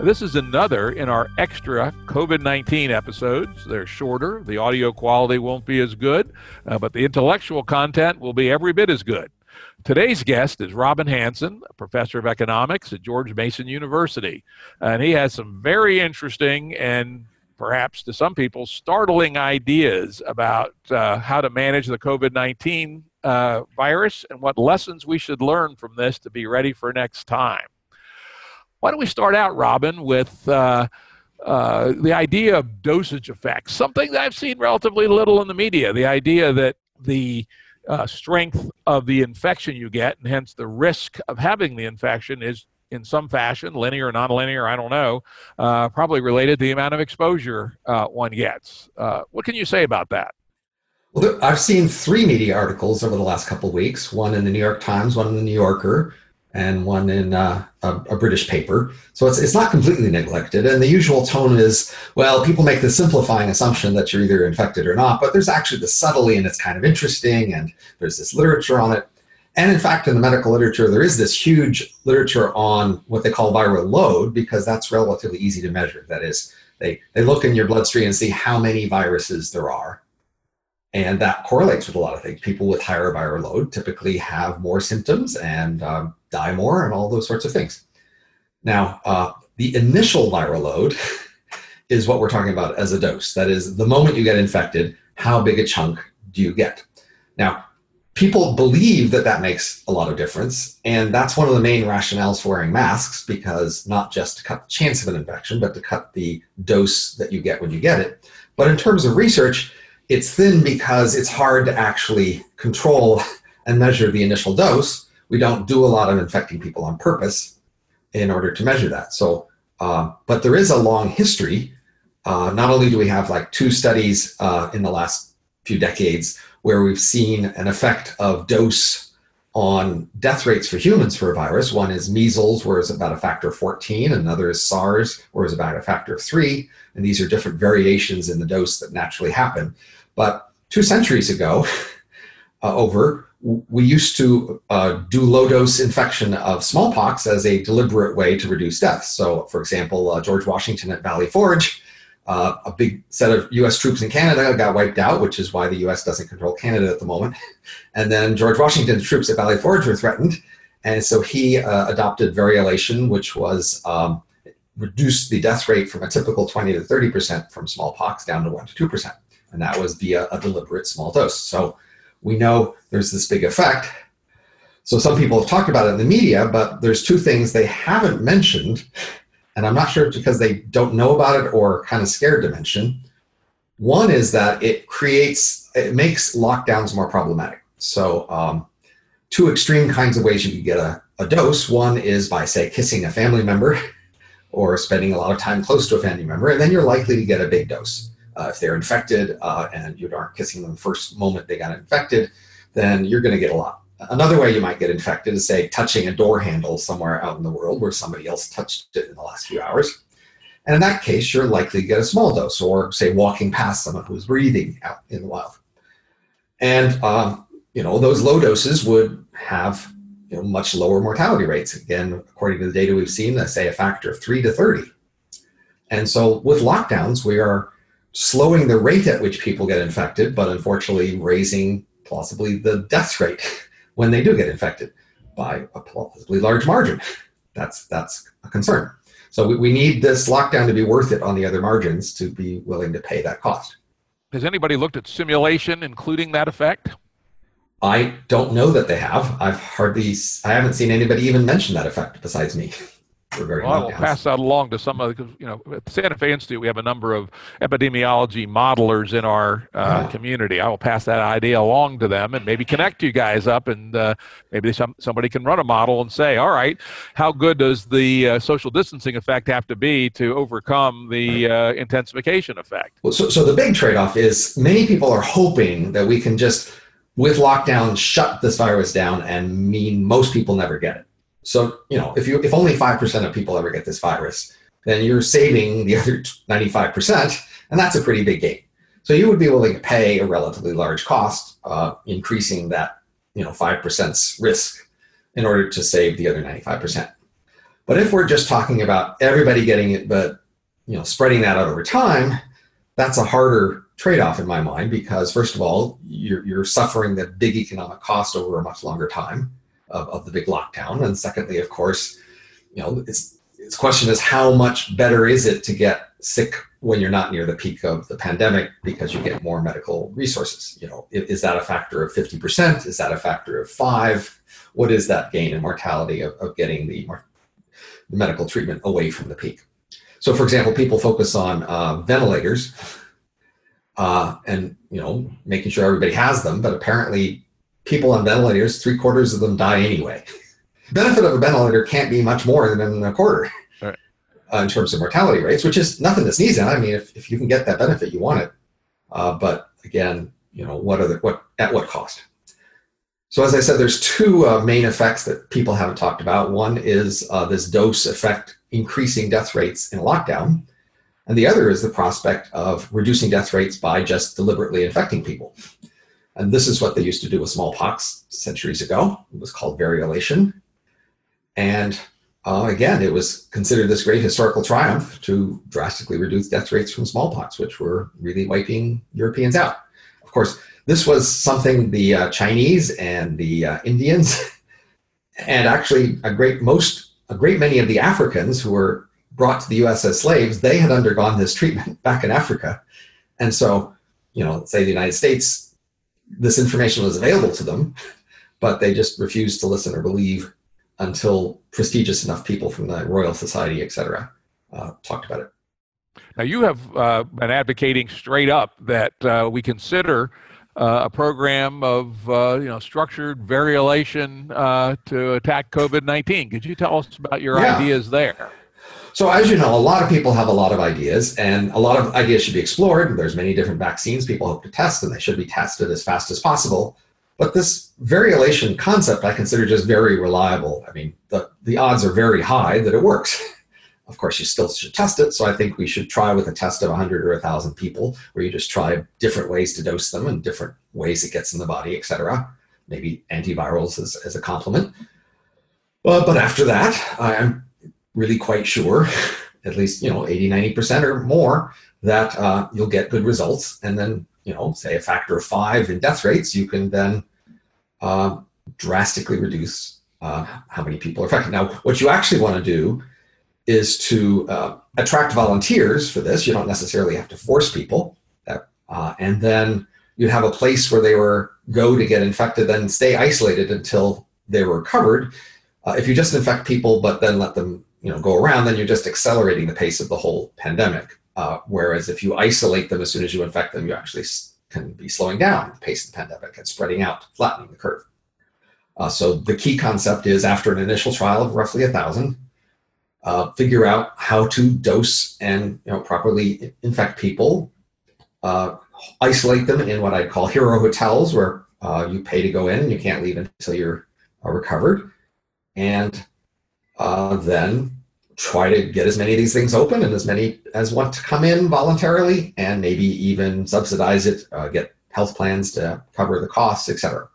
This is another in our extra COVID 19 episodes. They're shorter, the audio quality won't be as good, uh, but the intellectual content will be every bit as good. Today's guest is Robin Hanson, a professor of economics at George Mason University. And he has some very interesting and perhaps to some people startling ideas about uh, how to manage the COVID 19 uh, virus and what lessons we should learn from this to be ready for next time. Why don't we start out, Robin, with uh, uh, the idea of dosage effects, something that I've seen relatively little in the media. The idea that the uh, strength of the infection you get, and hence the risk of having the infection, is in some fashion, linear or nonlinear, I don't know, uh, probably related to the amount of exposure uh, one gets. Uh, what can you say about that? Well, I've seen three media articles over the last couple of weeks one in the New York Times, one in the New Yorker, and one in uh, a, a, British paper. So it's, it's not completely neglected. And the usual tone is, well, people make the simplifying assumption that you're either infected or not, but there's actually the subtlety and it's kind of interesting and there's this literature on it. And in fact, in the medical literature, there is this huge literature on what they call viral load because that's relatively easy to measure. That is, they, they look in your bloodstream and see how many viruses there are and that correlates with a lot of things. People with higher viral load typically have more symptoms and um, die more, and all those sorts of things. Now, uh, the initial viral load is what we're talking about as a dose. That is, the moment you get infected, how big a chunk do you get? Now, people believe that that makes a lot of difference, and that's one of the main rationales for wearing masks because not just to cut the chance of an infection, but to cut the dose that you get when you get it. But in terms of research, it's thin because it's hard to actually control and measure the initial dose. We don't do a lot of infecting people on purpose in order to measure that. So, uh, but there is a long history. Uh, not only do we have like two studies uh, in the last few decades where we've seen an effect of dose on death rates for humans for a virus. One is measles, where it's about a factor of 14, another is SARS, where it's about a factor of three. And these are different variations in the dose that naturally happen. But two centuries ago, uh, over, we used to uh, do low dose infection of smallpox as a deliberate way to reduce deaths. So, for example, uh, George Washington at Valley Forge, uh, a big set of US troops in Canada got wiped out, which is why the US doesn't control Canada at the moment. And then George Washington's troops at Valley Forge were threatened. And so he uh, adopted variolation, which was um, reduced the death rate from a typical 20 to 30% from smallpox down to 1 to 2% and that was via a deliberate small dose. So we know there's this big effect. So some people have talked about it in the media, but there's two things they haven't mentioned, and I'm not sure it's because they don't know about it or kind of scared to mention. One is that it creates, it makes lockdowns more problematic. So um, two extreme kinds of ways you could get a, a dose. One is by, say, kissing a family member or spending a lot of time close to a family member, and then you're likely to get a big dose. Uh, if they're infected uh, and you aren't kissing them the first moment they got infected, then you're going to get a lot. Another way you might get infected is, say, touching a door handle somewhere out in the world where somebody else touched it in the last few hours. And in that case, you're likely to get a small dose, or say, walking past someone who's breathing out in the wild. And um, you know, those low doses would have you know, much lower mortality rates. Again, according to the data we've seen, let's say a factor of three to 30. And so with lockdowns, we are slowing the rate at which people get infected, but unfortunately raising possibly the death rate when they do get infected by a possibly large margin. That's that's a concern. So we, we need this lockdown to be worth it on the other margins to be willing to pay that cost. Has anybody looked at simulation including that effect? I don't know that they have. I've hardly, I haven't seen anybody even mention that effect besides me. well, I will pass that along to some of the, you know, at the Santa Fe Institute, we have a number of epidemiology modelers in our uh, yeah. community. I will pass that idea along to them and maybe connect you guys up and uh, maybe some, somebody can run a model and say, all right, how good does the uh, social distancing effect have to be to overcome the uh, intensification effect? Well, so, so the big trade-off is many people are hoping that we can just, with lockdown, shut this virus down and mean most people never get it. So, you know, if you if only 5% of people ever get this virus, then you're saving the other 95%, and that's a pretty big gain. So you would be willing to pay a relatively large cost, uh, increasing that, you know, 5% risk in order to save the other 95%. But if we're just talking about everybody getting it, but, you know, spreading that out over time, that's a harder trade-off in my mind because first of all, you're, you're suffering the big economic cost over a much longer time of, of the big lockdown. And secondly, of course, you know, it's, its question is how much better is it to get sick when you're not near the peak of the pandemic because you get more medical resources? You know, is that a factor of 50%? Is that a factor of five? What is that gain in mortality of, of getting the, the medical treatment away from the peak? So, for example, people focus on uh, ventilators uh, and you know making sure everybody has them, but apparently people on ventilators, three quarters of them die anyway. Benefit of a ventilator can't be much more than a quarter right. uh, in terms of mortality rates, which is nothing to sneeze at. I mean, if, if you can get that benefit, you want it. Uh, but again, you know, what are the, what, at what cost? So as I said, there's two uh, main effects that people haven't talked about. One is uh, this dose effect increasing death rates in a lockdown. And the other is the prospect of reducing death rates by just deliberately infecting people. And this is what they used to do with smallpox centuries ago. It was called variolation. And uh, again, it was considered this great historical triumph to drastically reduce death rates from smallpox, which were really wiping Europeans out. Of course, this was something the uh, Chinese and the uh, Indians, and actually a great most a great many of the Africans who were brought to the U.S. as slaves, they had undergone this treatment back in Africa, and so you know, say the United States this information was available to them, but they just refused to listen or believe until prestigious enough people from the Royal Society, et cetera, uh, talked about it. Now, you have uh, been advocating straight up that uh, we consider uh, a program of uh, you know structured variolation uh, to attack COVID nineteen. Could you tell us about your yeah. ideas there? So as you know, a lot of people have a lot of ideas and a lot of ideas should be explored. There's many different vaccines people hope to test and they should be tested as fast as possible. But this variolation concept I consider just very reliable. I mean, the, the odds are very high that it works. Of course, you still should test it. So I think we should try with a test of 100 or 1,000 people where you just try different ways to dose them and different ways it gets in the body, et cetera. Maybe antivirals as, as a complement. Well, but after that, I'm really quite sure, at least, you know, 80, 90% or more, that uh, you'll get good results. And then, you know, say a factor of five in death rates, you can then uh, drastically reduce uh, how many people are affected. Now, what you actually want to do is to uh, attract volunteers for this. You don't necessarily have to force people. That, uh, and then you'd have a place where they were go to get infected, then stay isolated until they were recovered. Uh, if you just infect people, but then let them you know go around, then you're just accelerating the pace of the whole pandemic. Uh, whereas if you isolate them as soon as you infect them, you actually can be slowing down the pace of the pandemic and spreading out, flattening the curve. Uh, so the key concept is after an initial trial of roughly a thousand, uh, figure out how to dose and you know properly infect people. Uh, isolate them in what I call hero hotels, where uh, you pay to go in and you can't leave until you're uh, recovered, and uh, then try to get as many of these things open and as many as want to come in voluntarily and maybe even subsidize it, uh, get health plans to cover the costs, etc.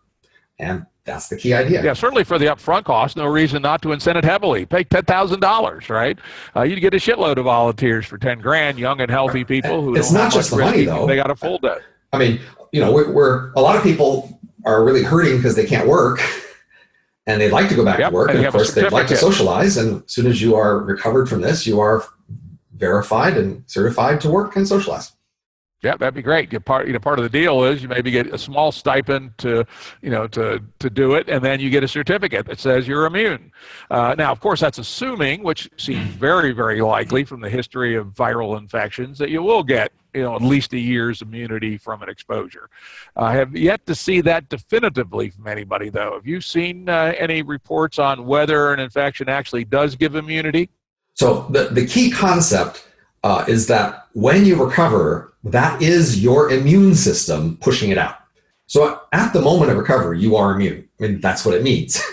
And that's the key idea. Yeah, certainly for the upfront cost, no reason not to incent it heavily. Pay ten thousand dollars, right? Uh, you'd get a shitload of volunteers for ten grand, young and healthy people who. It's not just the money, though. They got a full day. I mean, you know, we're, we're a lot of people are really hurting because they can't work. and they'd like to go back yep, to work. And, and of course, they'd like to socialize. And as soon as you are recovered from this, you are verified and certified to work and socialize. Yeah, that'd be great. Get part, you know, part of the deal is you maybe get a small stipend to, you know, to to do it, and then you get a certificate that says you're immune. Uh, now, of course, that's assuming, which seems very, very likely from the history of viral infections, that you will get, you know, at least a year's immunity from an exposure. I have yet to see that definitively from anybody, though. Have you seen uh, any reports on whether an infection actually does give immunity? So the the key concept uh, is that when you recover, that is your immune system pushing it out. So at the moment of recovery, you are immune. I mean, that's what it means.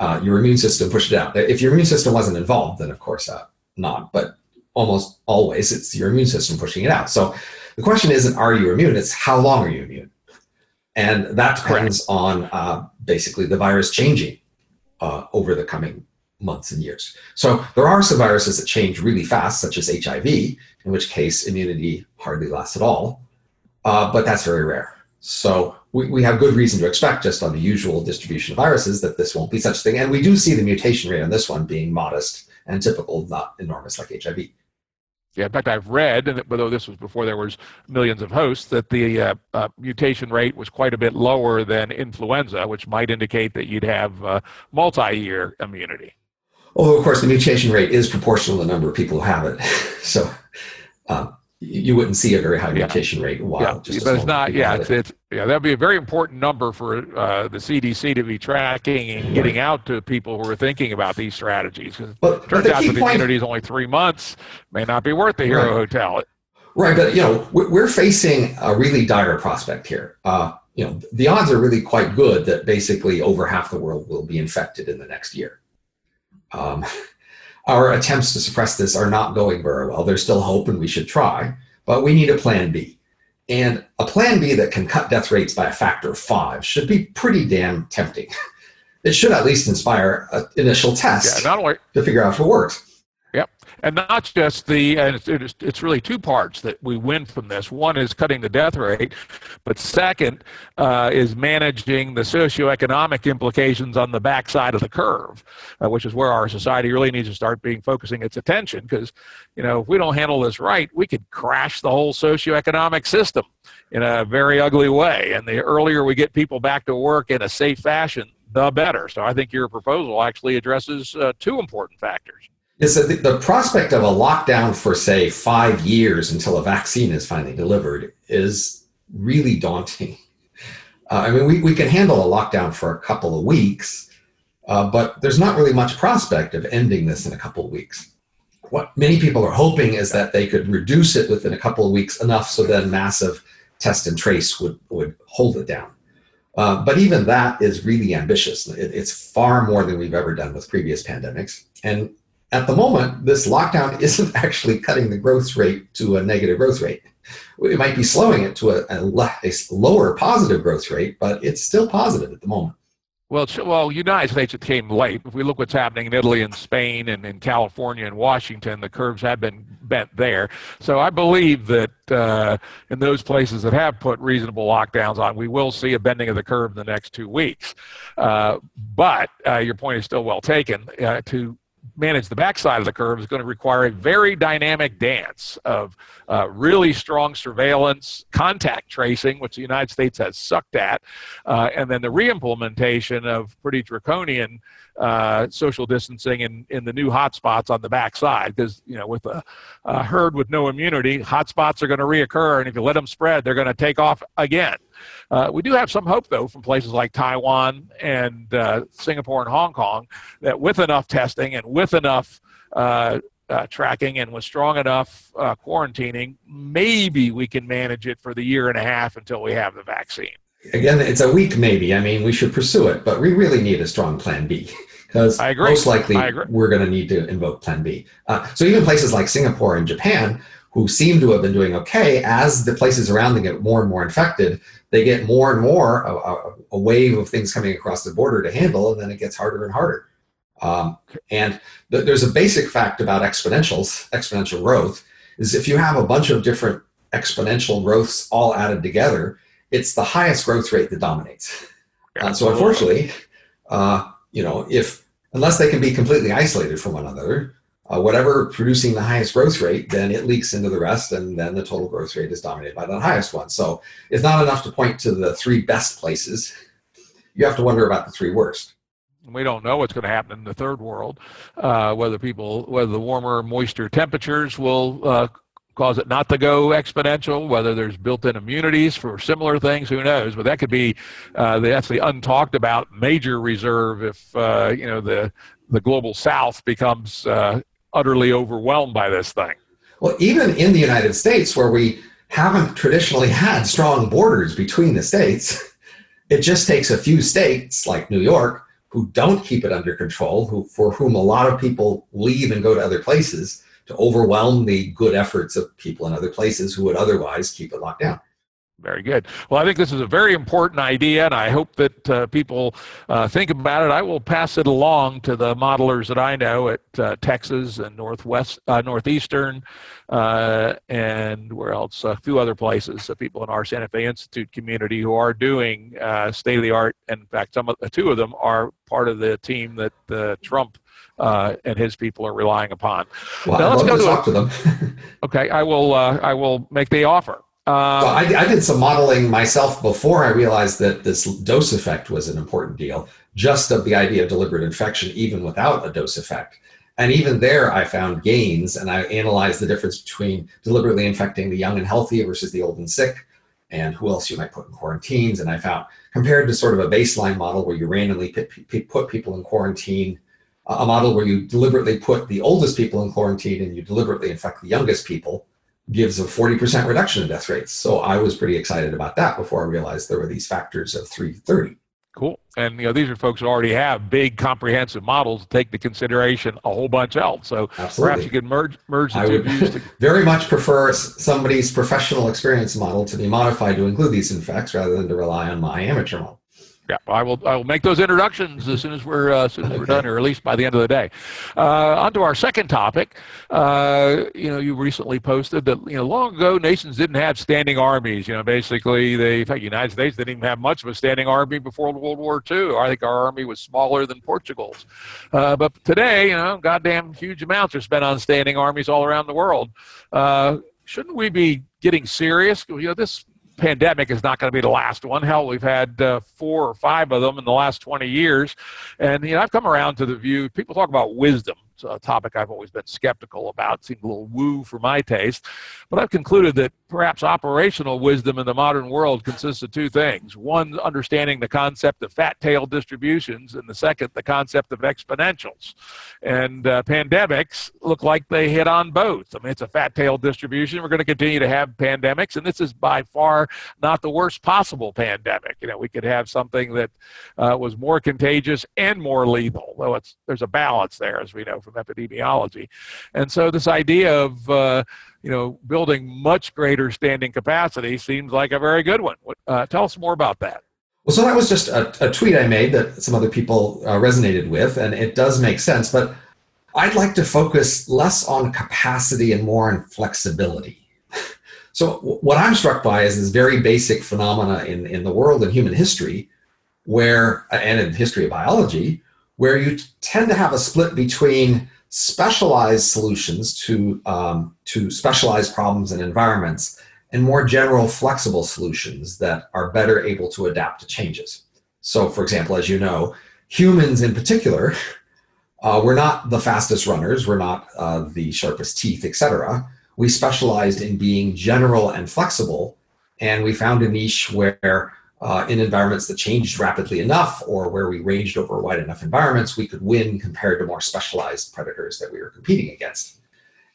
Uh, your immune system pushed it out. If your immune system wasn't involved, then of course uh, not. But almost always, it's your immune system pushing it out. So the question isn't are you immune? It's how long are you immune? And that depends on uh, basically the virus changing uh, over the coming months and years. So there are some viruses that change really fast, such as HIV, in which case immunity hardly lasts at all, uh, but that's very rare. So we, we have good reason to expect, just on the usual distribution of viruses, that this won't be such a thing. And we do see the mutation rate on this one being modest and typical, not enormous like HIV. Yeah, in fact, I've read, and although this was before there was millions of hosts, that the uh, uh, mutation rate was quite a bit lower than influenza, which might indicate that you'd have uh, multi-year immunity. Although, of course, the mutation rate is proportional to the number of people who have it. so um, you wouldn't see a very high yeah. mutation rate while yeah. just but it's not yeah it's, it's, yeah that'd be a very important number for uh, the cdc to be tracking and getting right. out to people who are thinking about these strategies because it turns out that the point, immunity is only three months may not be worth the hero right. hotel right but you know we're facing a really dire prospect here uh, you know the odds are really quite good that basically over half the world will be infected in the next year um, our attempts to suppress this are not going very well. There's still hope and we should try, but we need a plan B. And a plan B that can cut death rates by a factor of five should be pretty damn tempting. It should at least inspire an initial test yeah, not only, to figure out if it works and not just the and it's, it's, really two parts that we win from this. One is cutting the death rate but second uh, is managing the socioeconomic implications on the backside of the curve uh, which is where our society really needs to start being focusing its attention. Because you know if we don't handle this right we could crash the whole socioeconomic system in a very ugly way. And the earlier we get people back to work in a safe fashion the better. So i think your proposal actually addresses uh, two important factors is that the, the prospect of a lockdown for, say, five years until a vaccine is finally delivered is really daunting. Uh, I mean, we, we can handle a lockdown for a couple of weeks, uh, but there's not really much prospect of ending this in a couple of weeks. What many people are hoping is that they could reduce it within a couple of weeks enough so then massive test and trace would, would hold it down. Uh, but even that is really ambitious. It, it's far more than we've ever done with previous pandemics. And at the moment, this lockdown isn't actually cutting the growth rate to a negative growth rate. It might be slowing it to a, a, a lower positive growth rate, but it's still positive at the moment. Well, well, United States it came late. If we look what's happening in Italy and Spain and in California and Washington, the curves have been bent there. So I believe that uh, in those places that have put reasonable lockdowns on, we will see a bending of the curve in the next two weeks. Uh, but uh, your point is still well taken. Uh, to manage the backside of the curve is going to require a very dynamic dance of uh, really strong surveillance, contact tracing, which the United States has sucked at, uh, and then the reimplementation of pretty draconian uh, social distancing in, in the new hotspots on the backside. Because, you know, with a, a herd with no immunity, hotspots are going to reoccur, and if you let them spread, they're going to take off again. Uh, we do have some hope, though, from places like Taiwan and uh, Singapore and Hong Kong that with enough testing and with enough uh, uh tracking and with strong enough uh, quarantining, maybe we can manage it for the year and a half until we have the vaccine. Again, it's a weak maybe. I mean, we should pursue it, but we really need a strong plan B because most likely we're going to need to invoke plan B. Uh, so even places like Singapore and Japan, who seem to have been doing okay, as the places around them get more and more infected, they get more and more a, a, a, wave of things coming across the border to handle, and then it gets harder and harder. Um, and th- there's a basic fact about exponentials, exponential growth, is if you have a bunch of different exponential growths all added together, it's the highest growth rate that dominates. Uh, so unfortunately, uh, you know, if unless they can be completely isolated from one another, uh, whatever producing the highest growth rate, then it leaks into the rest, and then the total growth rate is dominated by the highest one. So it's not enough to point to the three best places. You have to wonder about the three worst. We don't know what's going to happen in the third world, uh, whether people, whether the warmer, moister temperatures will uh, cause it not to go exponential, whether there's built-in immunities for similar things, who knows? But that could be uh, that's the untalked about major reserve if uh, you know the the global South becomes uh, utterly overwhelmed by this thing. Well, even in the United States, where we haven't traditionally had strong borders between the states, it just takes a few states like New York who don't keep it under control, who for whom a lot of people leave and go to other places to overwhelm the good efforts of people in other places who would otherwise keep it locked down. Very good. Well, I think this is a very important idea, and I hope that uh, people uh, think about it. I will pass it along to the modelers that I know at uh, Texas and Northwest, uh, Northeastern, uh, and where else? A few other places. people in our Santa Fe Institute community who are doing uh, state of the art. In fact, some of two of them are part of the team that Trump uh, and his people are relying upon. Well, now, let's go to talk to them. okay, I will. Uh, I will make the offer. Um, well, I, I, did some modeling myself before I realized that this dose effect was an important deal, just of the idea of deliberate infection, even without a dose effect. And even there, I found gains, and I analyzed the difference between deliberately infecting the young and healthy versus the old and sick, and who else you might put in quarantines. And I found, compared to sort of a baseline model where you randomly put people in quarantine a model where you deliberately put the oldest people in quarantine and you deliberately infect the youngest people gives a 40% reduction in death rates. So I was pretty excited about that before I realized there were these factors of 330. Cool. And you know these are folks who already have big comprehensive models to take into consideration a whole bunch else. So Absolutely. perhaps you could merge merge the I two views. To- very much prefer somebody's professional experience model to be modified to include these effects rather than to rely on my amateur model. Yeah, I will. I will make those introductions as soon as we're uh, as soon as okay. we're done, or at least by the end of the day. Uh, on to our second topic. Uh, you know, you recently posted that you know long ago nations didn't have standing armies. You know, basically, they in fact, the United States didn't even have much of a standing army before World War II. I think our army was smaller than Portugal's. Uh, but today, you know, goddamn huge amounts are spent on standing armies all around the world. Uh, shouldn't we be getting serious? You know, this pandemic is not going to be the last one. Hell, we've had uh, four or five of them in the last 20 years. And, you know, I've come around to the view, people talk about wisdom. A topic I've always been skeptical about. Seems a little woo for my taste. But I've concluded that perhaps operational wisdom in the modern world consists of two things. One, understanding the concept of fat tail distributions, and the second, the concept of exponentials. And uh, pandemics look like they hit on both. I mean, it's a fat tail distribution. We're going to continue to have pandemics, and this is by far not the worst possible pandemic. You know, we could have something that uh, was more contagious and more lethal, though it's, there's a balance there, as we know from epidemiology. And so this idea of uh, you know building much greater standing capacity seems like a very good one. Uh, tell us more about that. Well, so that was just a, a tweet I made that some other people uh, resonated with, and it does make sense. But I'd like to focus less on capacity and more on flexibility. so what I'm struck by is this very basic phenomena in, in the world and human history, where and in the history of biology, where you tend to have a split between specialized solutions to, um, to specialized problems and environments and more general flexible solutions that are better able to adapt to changes. So, for example, as you know, humans in particular, uh, we're not the fastest runners, we're not uh, the sharpest teeth, etc. We specialized in being general and flexible, and we found a niche where uh, in environments that changed rapidly enough or where we ranged over wide enough environments, we could win compared to more specialized predators that we were competing against.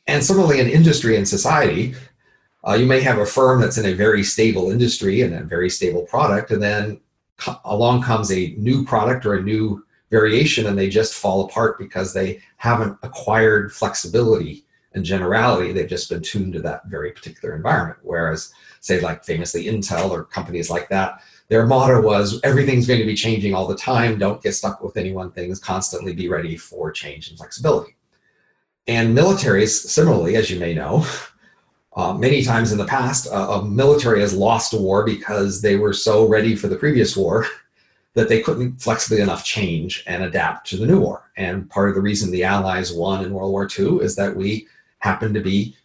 And similarly, in industry and society, uh, you may have a firm that's in a very stable industry and a very stable product, and then co- along comes a new product or a new variation, and they just fall apart because they haven't acquired flexibility and generality. They've just been tuned to that very particular environment. Whereas, say, like famously Intel or companies like that, their motto was everything's going to be changing all the time. Don't get stuck with any one thing. Constantly be ready for change and flexibility. And militaries, similarly, as you may know, uh, many times in the past, uh, a military has lost a war because they were so ready for the previous war that they couldn't flexibly enough change and adapt to the new war. And part of the reason the Allies won in World War II is that we happened to be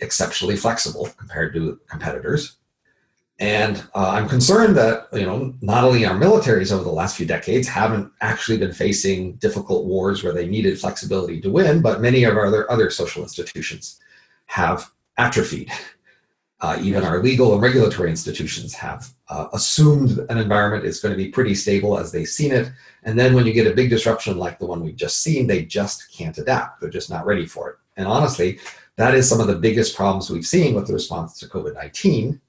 exceptionally flexible compared to competitors. And uh, I'm concerned that you know not only our militaries over the last few decades haven't actually been facing difficult wars where they needed flexibility to win, but many of our other, other social institutions have atrophied. Uh, even our legal and regulatory institutions have uh, assumed an environment is going to be pretty stable as they've seen it. And then when you get a big disruption like the one we've just seen, they just can't adapt. They're just not ready for it. And honestly, that is some of the biggest problems we've seen with the response to COVID 19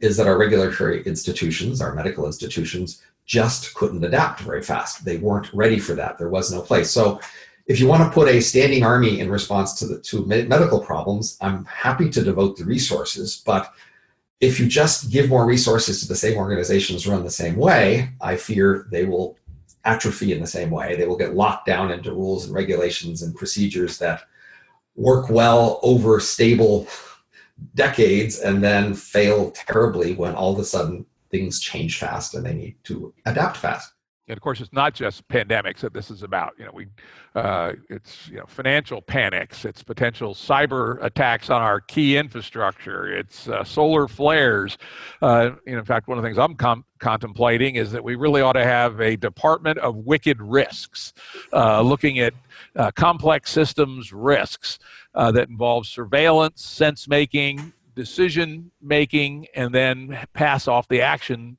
is that our regulatory institutions, our medical institutions, just couldn't adapt very fast. They weren't ready for that. There was no place. So if you want to put a standing army in response to the to medical problems, I'm happy to devote the resources. But if you just give more resources to the same organizations run the same way, I fear they will atrophy in the same way. They will get locked down into rules and regulations and procedures that work well over stable decades and then fail terribly when all of a sudden things change fast and they need to adapt fast and of course it's not just pandemics that this is about. You know we uh, it's you know financial panics it's potential cyber attacks on our key infrastructure it's uh, solar flares. Uh, in fact one of the things i'm com- contemplating is that we really ought to have a department of wicked risks uh, looking at uh, complex systems risks uh, that involve surveillance sense making decision making and then pass off the action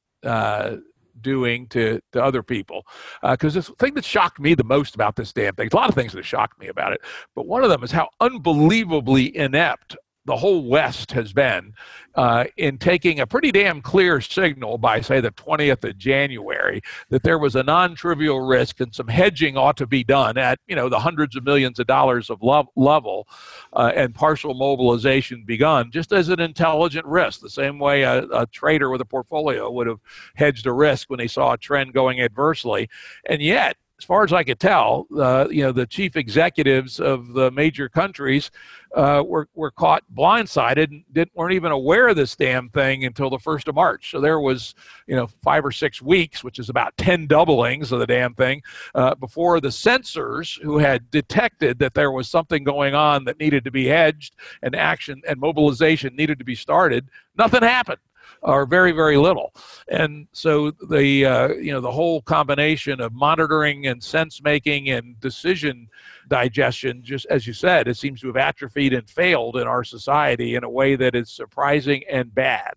doing to, to other people. Because uh, the thing that shocked me the most about this damn thing, a lot of things that shocked me about it, but one of them is how unbelievably inept the whole West has been uh, in taking a pretty damn clear signal by, say, the 20th of January that there was a non-trivial risk and some hedging ought to be done at, you know, the hundreds of millions of dollars of lo- level uh, and partial mobilization begun, just as an intelligent risk, the same way a, a trader with a portfolio would have hedged a risk when they saw a trend going adversely. And yet, as far as I could tell, uh, you know, the chief executives of the major countries uh, were, were caught blindsided and didn't, weren't even aware of this damn thing until the 1st of March. So there was, you know, five or six weeks, which is about 10 doublings of the damn thing, uh, before the sensors who had detected that there was something going on that needed to be hedged and action and mobilization needed to be started, nothing happened or very very little. And so the uh, you know the whole combination of monitoring and sense making and decision digestion just as you said it seems to have atrophied and failed in our society in a way that is surprising and bad.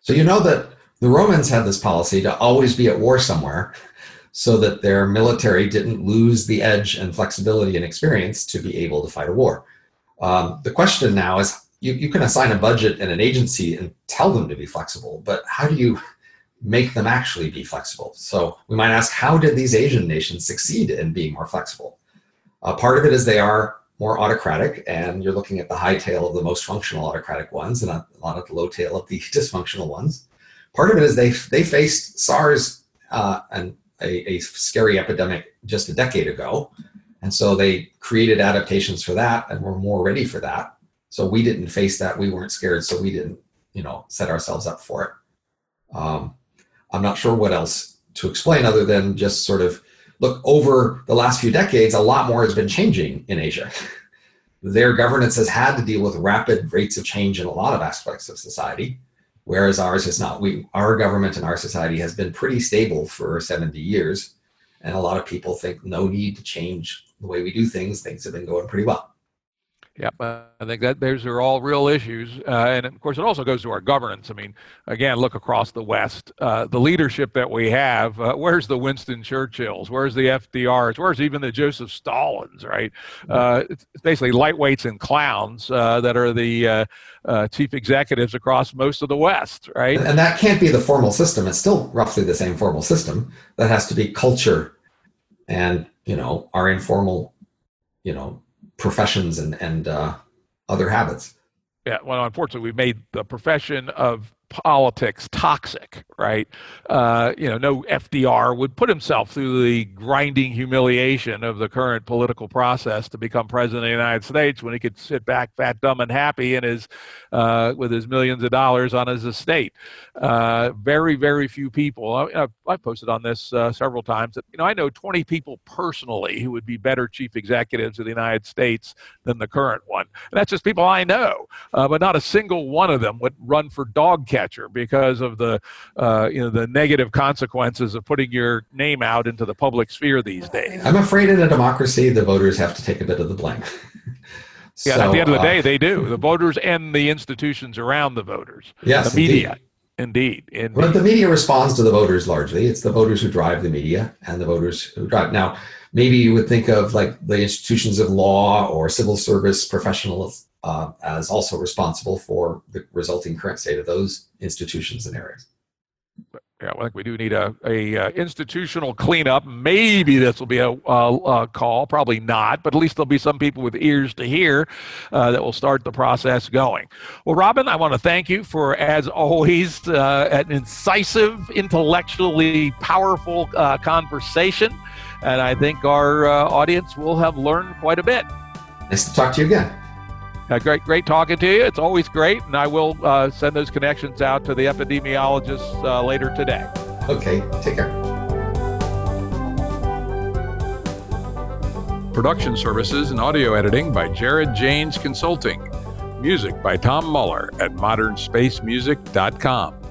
So you know that the romans had this policy to always be at war somewhere so that their military didn't lose the edge and flexibility and experience to be able to fight a war. Um, the question now is you, you can assign a budget and an agency and tell them to be flexible, but how do you make them actually be flexible? So we might ask, how did these Asian nations succeed in being more flexible? Uh, part of it is they are more autocratic, and you're looking at the high tail of the most functional autocratic ones and a lot of the low tail of the dysfunctional ones. Part of it is they they faced SARS uh, and a, a scary epidemic just a decade ago, and so they created adaptations for that and were more ready for that. So we didn't face that. We weren't scared. So we didn't, you know, set ourselves up for it. Um, I'm not sure what else to explain other than just sort of look over the last few decades, a lot more has been changing in Asia. Their governance has had to deal with rapid rates of change in a lot of aspects of society, whereas ours has not. We, our government and our society has been pretty stable for 70 years, and a lot of people think no need to change the way we do things. Things have been going pretty well. Yeah, I think that those are all real issues, uh, and of course, it also goes to our governance. I mean, again, look across the West, uh, the leadership that we have. Uh, where's the Winston Churchills? Where's the FDRs? Where's even the Joseph Stalins? Right? Uh, it's basically lightweights and clowns uh, that are the chief executives across most of the West. Right? And that can't be the formal system. It's still roughly the same formal system. That has to be culture, and you know, our informal, you know professions and and uh, other habits. Yeah, well, unfortunately, we've made the profession of politics toxic, right? Uh, you know, no FDR would put himself through the grinding humiliation of the current political process to become president of the United States when he could sit back, fat, dumb, and happy in his uh, with his millions of dollars on his estate. Uh, very, very few people. I, I posted on this uh, several times that you know I know 20 people personally who would be better chief executives of the United States than the current one. And that's just people I know, uh, but not a single one of them would run for dog catcher because of the uh, you know the negative consequences of putting your name out into the public sphere these days. I'm afraid in a democracy, the voters have to take a bit of the blame. yeah, at the end of the day, uh, they do. The voters and the institutions around the voters. Yes, the media. Indeed. Indeed, indeed. But the media responds to the voters largely. It's the voters who drive the media and the voters who drive. Now, maybe you would think of like the institutions of law or civil service professionals uh, as also responsible for the resulting current state of those institutions and areas. Yeah, I think we do need a, a uh, institutional cleanup. Maybe this will be a, call, probably not, but at least there'll be some people with ears to hear uh, that will start the process going. Well, Robin, I want to thank you for, as always, uh, an incisive, intellectually powerful uh, conversation, and I think our uh, audience will have learned quite a bit. Nice to talk to you again. Uh, great, great talking to you. It's always great, and I will uh, send those connections out to the epidemiologists uh, later today. Okay, take care. Production services and audio editing by Jared Janes Consulting. Music by Tom Muller at modernspacemusic.com.